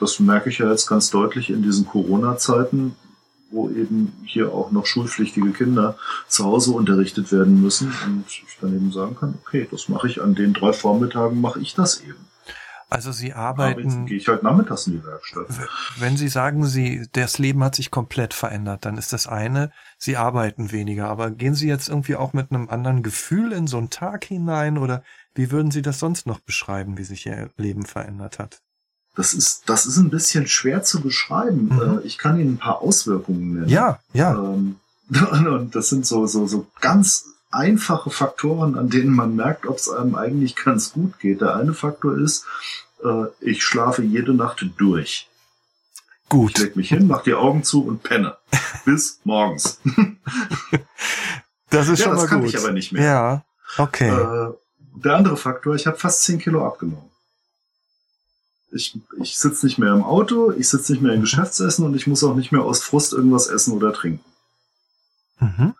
das merke ich ja jetzt ganz deutlich in diesen Corona-Zeiten, wo eben hier auch noch schulpflichtige Kinder zu Hause unterrichtet werden müssen und ich dann eben sagen kann, okay, das mache ich an den drei Vormittagen, mache ich das eben. Also Sie arbeiten. gehe ich halt nachmittags in die Werkstatt. Wenn Sie sagen, Sie, das Leben hat sich komplett verändert, dann ist das eine, Sie arbeiten weniger. Aber gehen Sie jetzt irgendwie auch mit einem anderen Gefühl in so einen Tag hinein oder wie würden Sie das sonst noch beschreiben, wie sich Ihr Leben verändert hat? Das ist, das ist ein bisschen schwer zu beschreiben. Mhm. Äh, ich kann Ihnen ein paar Auswirkungen nennen. Ja, ja. Ähm, [LAUGHS] und das sind so, so, so ganz einfache Faktoren, an denen man merkt, ob es einem eigentlich ganz gut geht. Der eine Faktor ist, äh, ich schlafe jede Nacht durch. Gut. Ich leg mich hin, mach die Augen zu und penne. [LAUGHS] Bis morgens. das ist ja, schon das mal kann gut. ich aber nicht mehr. Ja, okay. Äh, der andere Faktor, ich habe fast 10 Kilo abgenommen. Ich, ich sitze nicht mehr im Auto, ich sitze nicht mehr im mhm. Geschäftsessen und ich muss auch nicht mehr aus Frust irgendwas essen oder trinken. Mhm.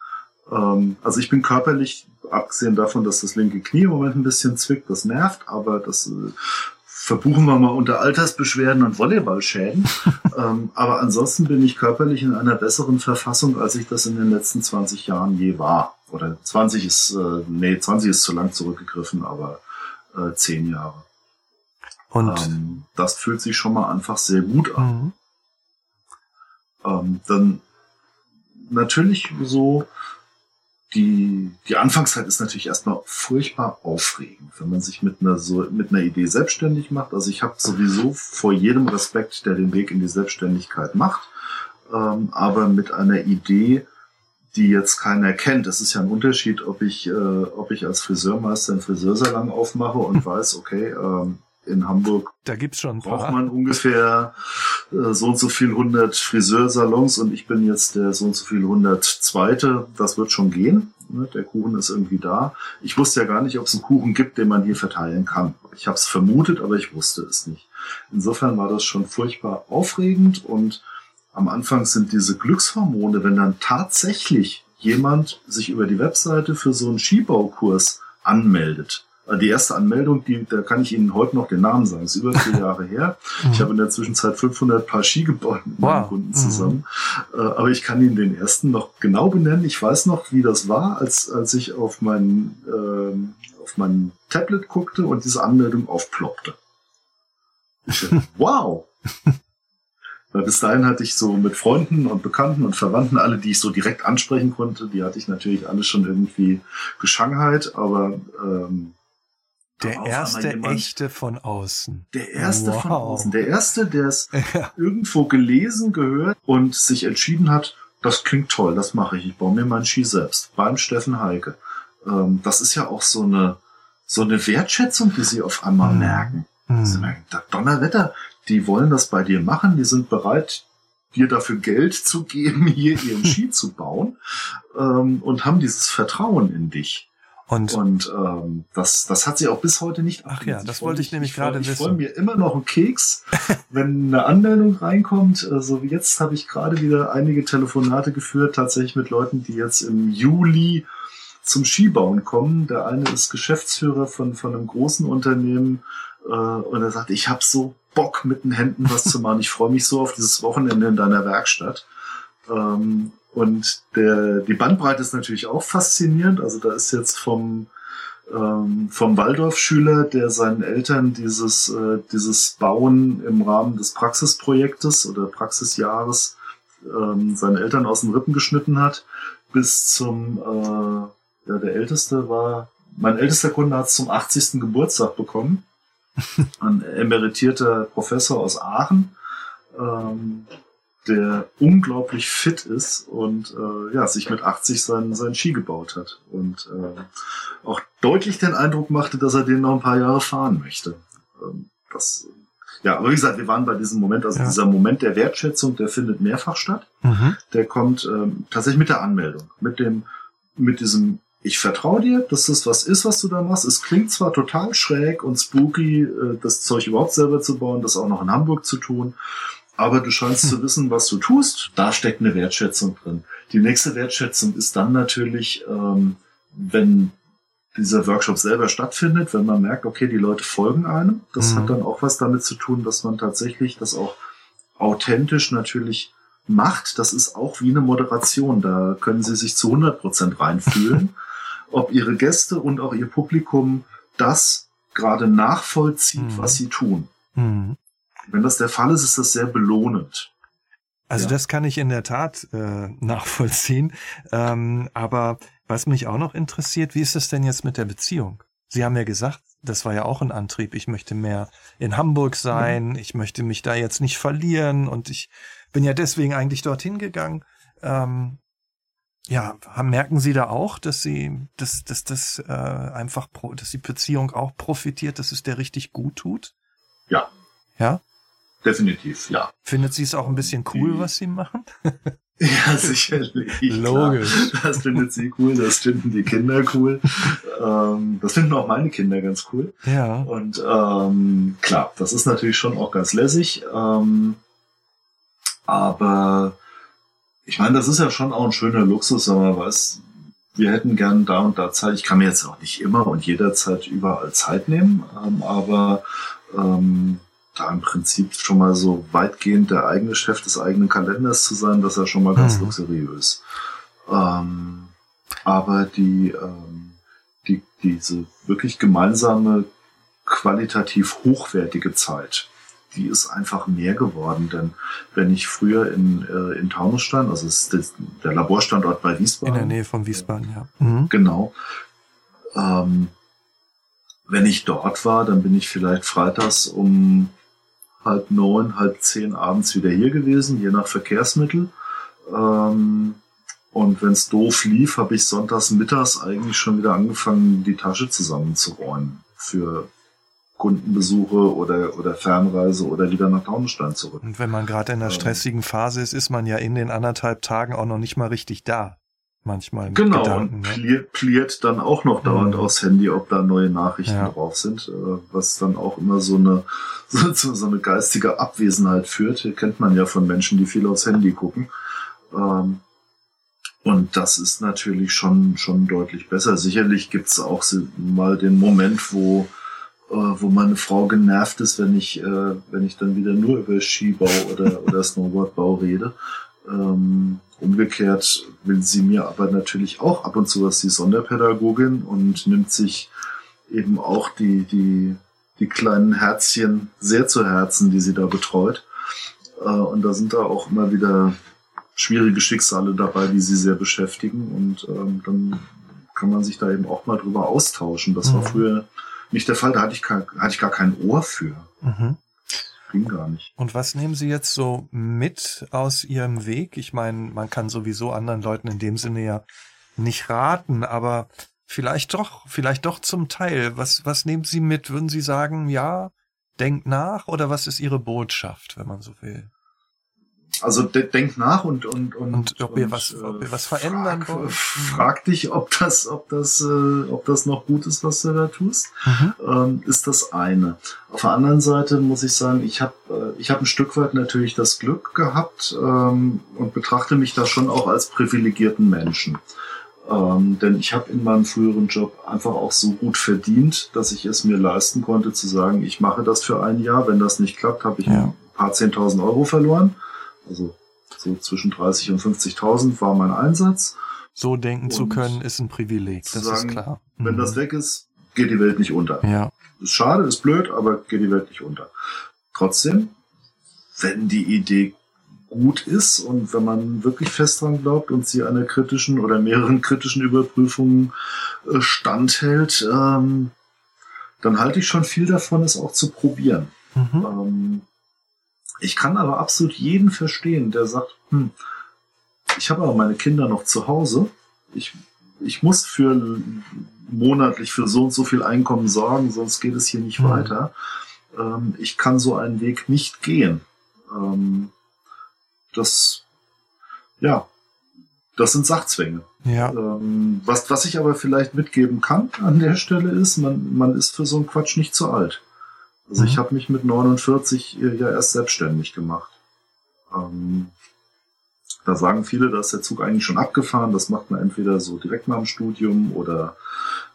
Ähm, also ich bin körperlich, abgesehen davon, dass das linke Knie im Moment ein bisschen zwickt, das nervt, aber das äh, verbuchen wir mal unter Altersbeschwerden und Volleyballschäden. [LAUGHS] ähm, aber ansonsten bin ich körperlich in einer besseren Verfassung, als ich das in den letzten 20 Jahren je war. Oder 20 ist, äh, nee, 20 ist zu lang zurückgegriffen, aber äh, 10 Jahre. Und ähm, das fühlt sich schon mal einfach sehr gut an. Mhm. Ähm, dann natürlich so, die, die Anfangszeit ist natürlich erstmal furchtbar aufregend, wenn man sich mit einer, so, mit einer Idee selbstständig macht. Also ich habe sowieso vor jedem Respekt, der den Weg in die Selbstständigkeit macht, ähm, aber mit einer Idee, die jetzt keiner kennt. Es ist ja ein Unterschied, ob ich, äh, ob ich als Friseurmeister einen Friseursalon aufmache und [LAUGHS] weiß, okay, ähm, in Hamburg. Da gibt's schon braucht man ungefähr äh, so und so viel hundert Friseursalons und ich bin jetzt der so und so viel hundert zweite. Das wird schon gehen. Ne? Der Kuchen ist irgendwie da. Ich wusste ja gar nicht, ob es einen Kuchen gibt, den man hier verteilen kann. Ich habe es vermutet, aber ich wusste es nicht. Insofern war das schon furchtbar aufregend und am Anfang sind diese Glückshormone, wenn dann tatsächlich jemand sich über die Webseite für so einen Skibaukurs anmeldet die erste Anmeldung, die, da kann ich Ihnen heute noch den Namen sagen, ist über vier [LAUGHS] Jahre her. Ich habe in der Zwischenzeit 500 Paar Ski gebaut mit wow. meinen Kunden zusammen. Mhm. Aber ich kann Ihnen den ersten noch genau benennen. Ich weiß noch, wie das war, als, als ich auf mein, äh, auf mein Tablet guckte und diese Anmeldung aufploppte. Ich dachte, [LAUGHS] wow! Weil bis dahin hatte ich so mit Freunden und Bekannten und Verwandten, alle, die ich so direkt ansprechen konnte, die hatte ich natürlich alle schon irgendwie geschangheit, aber ähm, der erste jemand, echte von außen. Der erste wow. von außen. Der erste, der es [LAUGHS] ja. irgendwo gelesen, gehört und sich entschieden hat, das klingt toll, das mache ich. Ich baue mir meinen Ski selbst. Beim Steffen Heike. Ähm, das ist ja auch so eine, so eine Wertschätzung, die sie auf einmal mhm. merken. Mhm. Sie merken, Donnerwetter, die wollen das bei dir machen, die sind bereit, dir dafür Geld zu geben, [LAUGHS] hier ihren Ski zu bauen ähm, und haben dieses Vertrauen in dich. Und, und ähm, das, das hat sie auch bis heute nicht Ach ja, das wollte ich, ich nämlich ich gerade wissen. Ich freue mir immer noch einen Keks, [LAUGHS] wenn eine Anmeldung reinkommt. So also wie jetzt habe ich gerade wieder einige Telefonate geführt, tatsächlich mit Leuten, die jetzt im Juli zum Skibauen kommen. Der eine ist Geschäftsführer von, von einem großen Unternehmen äh, und er sagt, ich habe so Bock mit den Händen was zu machen. Ich freue mich so auf dieses Wochenende in deiner Werkstatt. Ähm, und der, die Bandbreite ist natürlich auch faszinierend. Also da ist jetzt vom, ähm, vom Waldorf-Schüler, der seinen Eltern dieses, äh, dieses Bauen im Rahmen des Praxisprojektes oder Praxisjahres ähm, seine Eltern aus den Rippen geschnitten hat, bis zum, äh, ja, der älteste war, mein ältester Kunde hat es zum 80. Geburtstag bekommen. [LAUGHS] Ein emeritierter Professor aus Aachen. Ähm, der unglaublich fit ist und äh, ja, sich mit 80 seinen, seinen Ski gebaut hat und äh, auch deutlich den Eindruck machte, dass er den noch ein paar Jahre fahren möchte. Ähm, das, ja, aber wie gesagt, wir waren bei diesem Moment, also ja. dieser Moment der Wertschätzung, der findet mehrfach statt. Mhm. Der kommt ähm, tatsächlich mit der Anmeldung, mit dem, mit diesem ich vertraue dir, dass das was ist, was du da machst. Es klingt zwar total schräg und spooky, äh, das Zeug überhaupt selber zu bauen, das auch noch in Hamburg zu tun aber du scheinst zu wissen, was du tust. Da steckt eine Wertschätzung drin. Die nächste Wertschätzung ist dann natürlich, ähm, wenn dieser Workshop selber stattfindet, wenn man merkt, okay, die Leute folgen einem. Das mhm. hat dann auch was damit zu tun, dass man tatsächlich das auch authentisch natürlich macht. Das ist auch wie eine Moderation. Da können Sie sich zu 100 Prozent reinfühlen, [LAUGHS] ob Ihre Gäste und auch Ihr Publikum das gerade nachvollzieht, mhm. was sie tun. Mhm. Wenn das der Fall ist, ist das sehr belohnend. Also ja. das kann ich in der Tat äh, nachvollziehen. Ähm, aber was mich auch noch interessiert, wie ist es denn jetzt mit der Beziehung? Sie haben ja gesagt, das war ja auch ein Antrieb. Ich möchte mehr in Hamburg sein. Mhm. Ich möchte mich da jetzt nicht verlieren. Und ich bin ja deswegen eigentlich dorthin gegangen. Ähm, ja, merken Sie da auch, dass Sie, dass, dass das äh, einfach, pro, dass die Beziehung auch profitiert, dass es der richtig gut tut? Ja. Ja? Definitiv, ja. Findet sie es auch ein bisschen cool, was Sie machen? [LAUGHS] ja, sicherlich. Logisch. Klar. Das findet sie cool, das finden die Kinder cool. Ähm, das finden auch meine Kinder ganz cool. Ja. Und ähm, klar, das ist natürlich schon auch ganz lässig. Ähm, aber ich meine, das ist ja schon auch ein schöner Luxus, wenn man weiß, wir hätten gern da und da Zeit. Ich kann mir jetzt auch nicht immer und jederzeit überall Zeit nehmen, ähm, aber ähm, da im Prinzip schon mal so weitgehend der eigene Chef des eigenen Kalenders zu sein, das ist ja schon mal ganz mhm. luxuriös. Ähm, aber die, ähm, die, diese wirklich gemeinsame, qualitativ hochwertige Zeit, die ist einfach mehr geworden. Denn wenn ich früher in, äh, in Taunusstein, also der Laborstandort bei Wiesbaden. In der Nähe von Wiesbaden, ja. Mhm. Genau. Ähm, wenn ich dort war, dann bin ich vielleicht freitags um halb neun, halb zehn abends wieder hier gewesen, je nach Verkehrsmittel. Ähm, und wenn es doof lief, habe ich sonntags mittags eigentlich schon wieder angefangen, die Tasche zusammenzuräumen für Kundenbesuche oder, oder Fernreise oder wieder nach Taunusstein zurück. Und wenn man gerade in einer ähm. stressigen Phase ist, ist man ja in den anderthalb Tagen auch noch nicht mal richtig da manchmal. genau, Gedanken, und pliert, pliert dann auch noch dauernd mhm. aufs Handy, ob da neue Nachrichten ja. drauf sind, äh, was dann auch immer so eine, [LAUGHS] so, so eine geistige Abwesenheit führt. Hier kennt man ja von Menschen, die viel aufs Handy gucken. Ähm, und das ist natürlich schon, schon deutlich besser. Sicherlich gibt's auch mal den Moment, wo, äh, wo meine Frau genervt ist, wenn ich, äh, wenn ich dann wieder nur über Skibau oder, [LAUGHS] oder Snowboardbau rede. Ähm, umgekehrt will sie mir aber natürlich auch ab und zu was die Sonderpädagogin und nimmt sich eben auch die, die, die kleinen Herzchen sehr zu Herzen, die sie da betreut. Äh, und da sind da auch immer wieder schwierige Schicksale dabei, die sie sehr beschäftigen. Und ähm, dann kann man sich da eben auch mal drüber austauschen. Das war mhm. früher nicht der Fall. Da hatte ich, gar, hatte ich gar kein Ohr für. Mhm ging gar nicht. Und was nehmen Sie jetzt so mit aus Ihrem Weg? Ich meine, man kann sowieso anderen Leuten in dem Sinne ja nicht raten, aber vielleicht doch, vielleicht doch zum Teil. Was, was nehmen Sie mit? Würden Sie sagen, ja, denkt nach oder was ist Ihre Botschaft, wenn man so will? Also de denk nach und und und, und ob ihr was, ob ihr was verändern frag. Frag dich, ob das, ob das, äh, ob das noch gut ist, was du da tust. Mhm. Ähm, ist das eine. Auf der anderen Seite muss ich sagen, ich habe äh, ich habe ein Stück weit natürlich das Glück gehabt ähm, und betrachte mich da schon auch als privilegierten Menschen. Ähm, denn ich habe in meinem früheren Job einfach auch so gut verdient, dass ich es mir leisten konnte zu sagen, ich mache das für ein Jahr. Wenn das nicht klappt, habe ich ja. ein paar zehntausend Euro verloren. Also so zwischen 30 und 50.000 war mein Einsatz. So denken und zu können, ist ein Privileg, das sagen, ist klar. Mhm. Wenn das weg ist, geht die Welt nicht unter. Ja. Ist schade, ist blöd, aber geht die Welt nicht unter. Trotzdem, wenn die Idee gut ist und wenn man wirklich fest dran glaubt und sie einer kritischen oder mehreren kritischen Überprüfungen äh, standhält, ähm, dann halte ich schon viel davon, es auch zu probieren. Mhm. Ähm, ich kann aber absolut jeden verstehen, der sagt, hm, ich habe aber meine Kinder noch zu Hause. Ich, ich muss für monatlich für so und so viel Einkommen sorgen, sonst geht es hier nicht mhm. weiter. Ähm, ich kann so einen Weg nicht gehen. Ähm, das, ja, das sind Sachzwänge. Ja. Ähm, was, was ich aber vielleicht mitgeben kann an der Stelle ist, man, man ist für so einen Quatsch nicht zu alt. Also mhm. ich habe mich mit 49 ja erst selbstständig gemacht. Ähm, da sagen viele, da ist der Zug eigentlich schon abgefahren. Das macht man entweder so direkt nach dem Studium oder,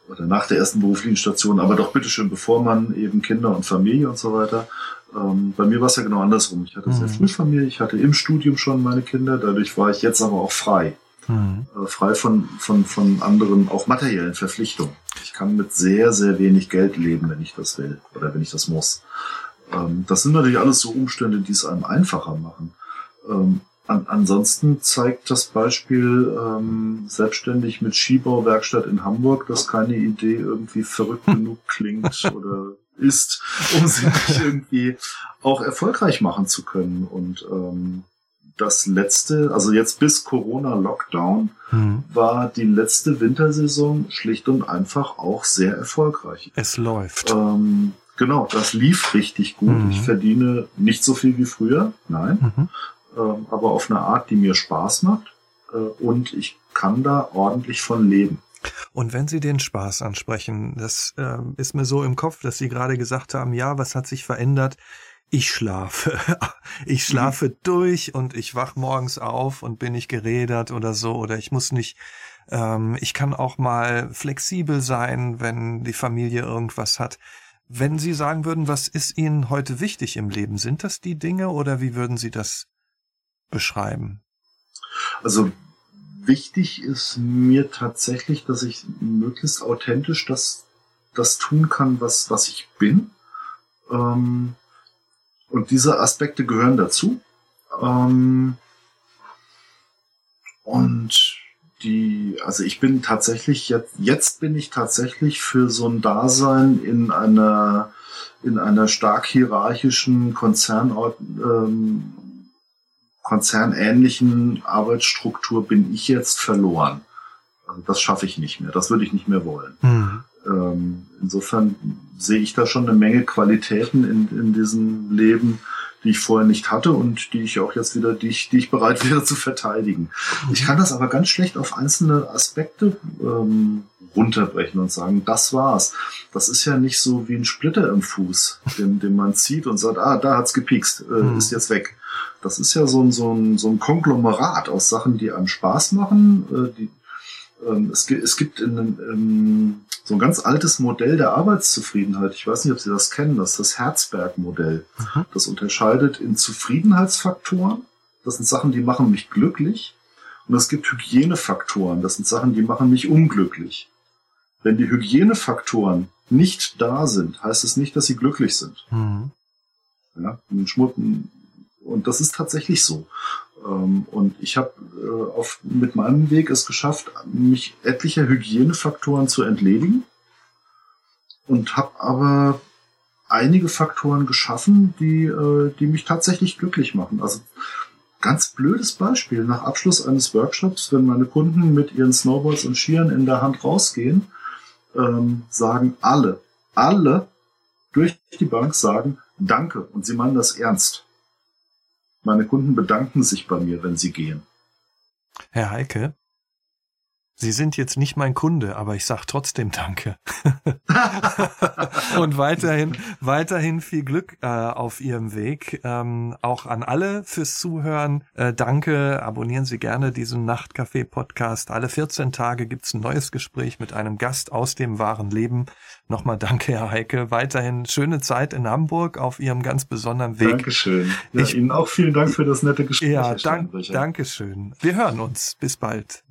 oder nach der ersten beruflichen Station, aber doch bitteschön, bevor man eben Kinder und Familie und so weiter. Ähm, bei mir war es ja genau andersrum. Ich hatte mhm. sehr früh Familie, ich hatte im Studium schon meine Kinder, dadurch war ich jetzt aber auch frei. Mhm. äh, frei von, von, von anderen, auch materiellen Verpflichtungen. Ich kann mit sehr, sehr wenig Geld leben, wenn ich das will oder wenn ich das muss. Ähm, das sind natürlich alles so Umstände, die es einem einfacher machen. Ähm, an, ansonsten zeigt das Beispiel ähm, selbstständig mit Skibauwerkstatt in Hamburg, dass keine Idee irgendwie verrückt [LAUGHS] genug klingt oder ist, um sie nicht irgendwie auch erfolgreich machen zu können. Und ähm, das letzte, also jetzt bis Corona-Lockdown, mhm. war die letzte Wintersaison schlicht und einfach auch sehr erfolgreich. Es läuft. Ähm, genau, das lief richtig gut. Mhm. Ich verdiene nicht so viel wie früher, nein, mhm. ähm, aber auf eine Art, die mir Spaß macht. Äh, und ich kann da ordentlich von leben. Und wenn Sie den Spaß ansprechen, das äh, ist mir so im Kopf, dass Sie gerade gesagt haben, ja, was hat sich verändert? Ich schlafe. [LAUGHS] Ich schlafe mhm. durch und ich wach morgens auf und bin nicht gerädert oder so oder ich muss nicht, ähm, ich kann auch mal flexibel sein, wenn die Familie irgendwas hat. Wenn Sie sagen würden, was ist Ihnen heute wichtig im Leben, sind das die Dinge oder wie würden Sie das beschreiben? Also wichtig ist mir tatsächlich, dass ich möglichst authentisch das, das tun kann, was, was ich bin. Ähm, und diese Aspekte gehören dazu. Ähm, und die, also ich bin tatsächlich jetzt, jetzt bin ich tatsächlich für so ein Dasein in einer, in einer stark hierarchischen Konzern, ähm, konzernähnlichen Arbeitsstruktur bin ich jetzt verloren. Also das schaffe ich nicht mehr. Das würde ich nicht mehr wollen. Mhm. Ähm, insofern sehe ich da schon eine Menge Qualitäten in, in diesem Leben, die ich vorher nicht hatte und die ich auch jetzt wieder, die ich, die ich bereit [LAUGHS] wäre zu verteidigen. Ich kann das aber ganz schlecht auf einzelne Aspekte ähm, runterbrechen und sagen, das war's. Das ist ja nicht so wie ein Splitter im Fuß, den, den man zieht und sagt, ah, da hat's gepiekst, äh, mhm. ist jetzt weg. Das ist ja so ein, so, ein, so ein Konglomerat aus Sachen, die einem Spaß machen, äh, die, ähm, es, es, gibt in, in, so ein ganz altes Modell der Arbeitszufriedenheit. Ich weiß nicht, ob Sie das kennen. Das ist das Herzberg-Modell. Das unterscheidet in Zufriedenheitsfaktoren. Das sind Sachen, die machen mich glücklich. Und es gibt Hygienefaktoren. Das sind Sachen, die machen mich unglücklich. Wenn die Hygienefaktoren nicht da sind, heißt es nicht, dass sie glücklich sind. Mhm. Ja, und das ist tatsächlich so. Ähm, und ich habe äh, mit meinem Weg es geschafft, mich etlicher Hygienefaktoren zu entledigen und habe aber einige Faktoren geschaffen, die, äh, die mich tatsächlich glücklich machen. Also ganz blödes Beispiel. Nach Abschluss eines Workshops, wenn meine Kunden mit ihren Snowboards und Skiern in der Hand rausgehen, ähm, sagen alle, alle durch die Bank sagen Danke und sie meinen das ernst. Meine Kunden bedanken sich bei mir, wenn sie gehen. Herr Heike, Sie sind jetzt nicht mein Kunde, aber ich sag trotzdem Danke. [LAUGHS] und weiterhin, weiterhin viel Glück äh, auf Ihrem Weg. Ähm, auch an alle fürs Zuhören. Äh, danke. Abonnieren Sie gerne diesen Nachtcafé-Podcast. Alle 14 Tage gibt's ein neues Gespräch mit einem Gast aus dem wahren Leben. Nochmal danke, Herr Heike. Weiterhin schöne Zeit in Hamburg auf Ihrem ganz besonderen Weg. Dankeschön. Ja, ich, Ihnen auch vielen Dank für das nette Gespräch. Ja, dank, Dankeschön. Wir hören uns. Bis bald.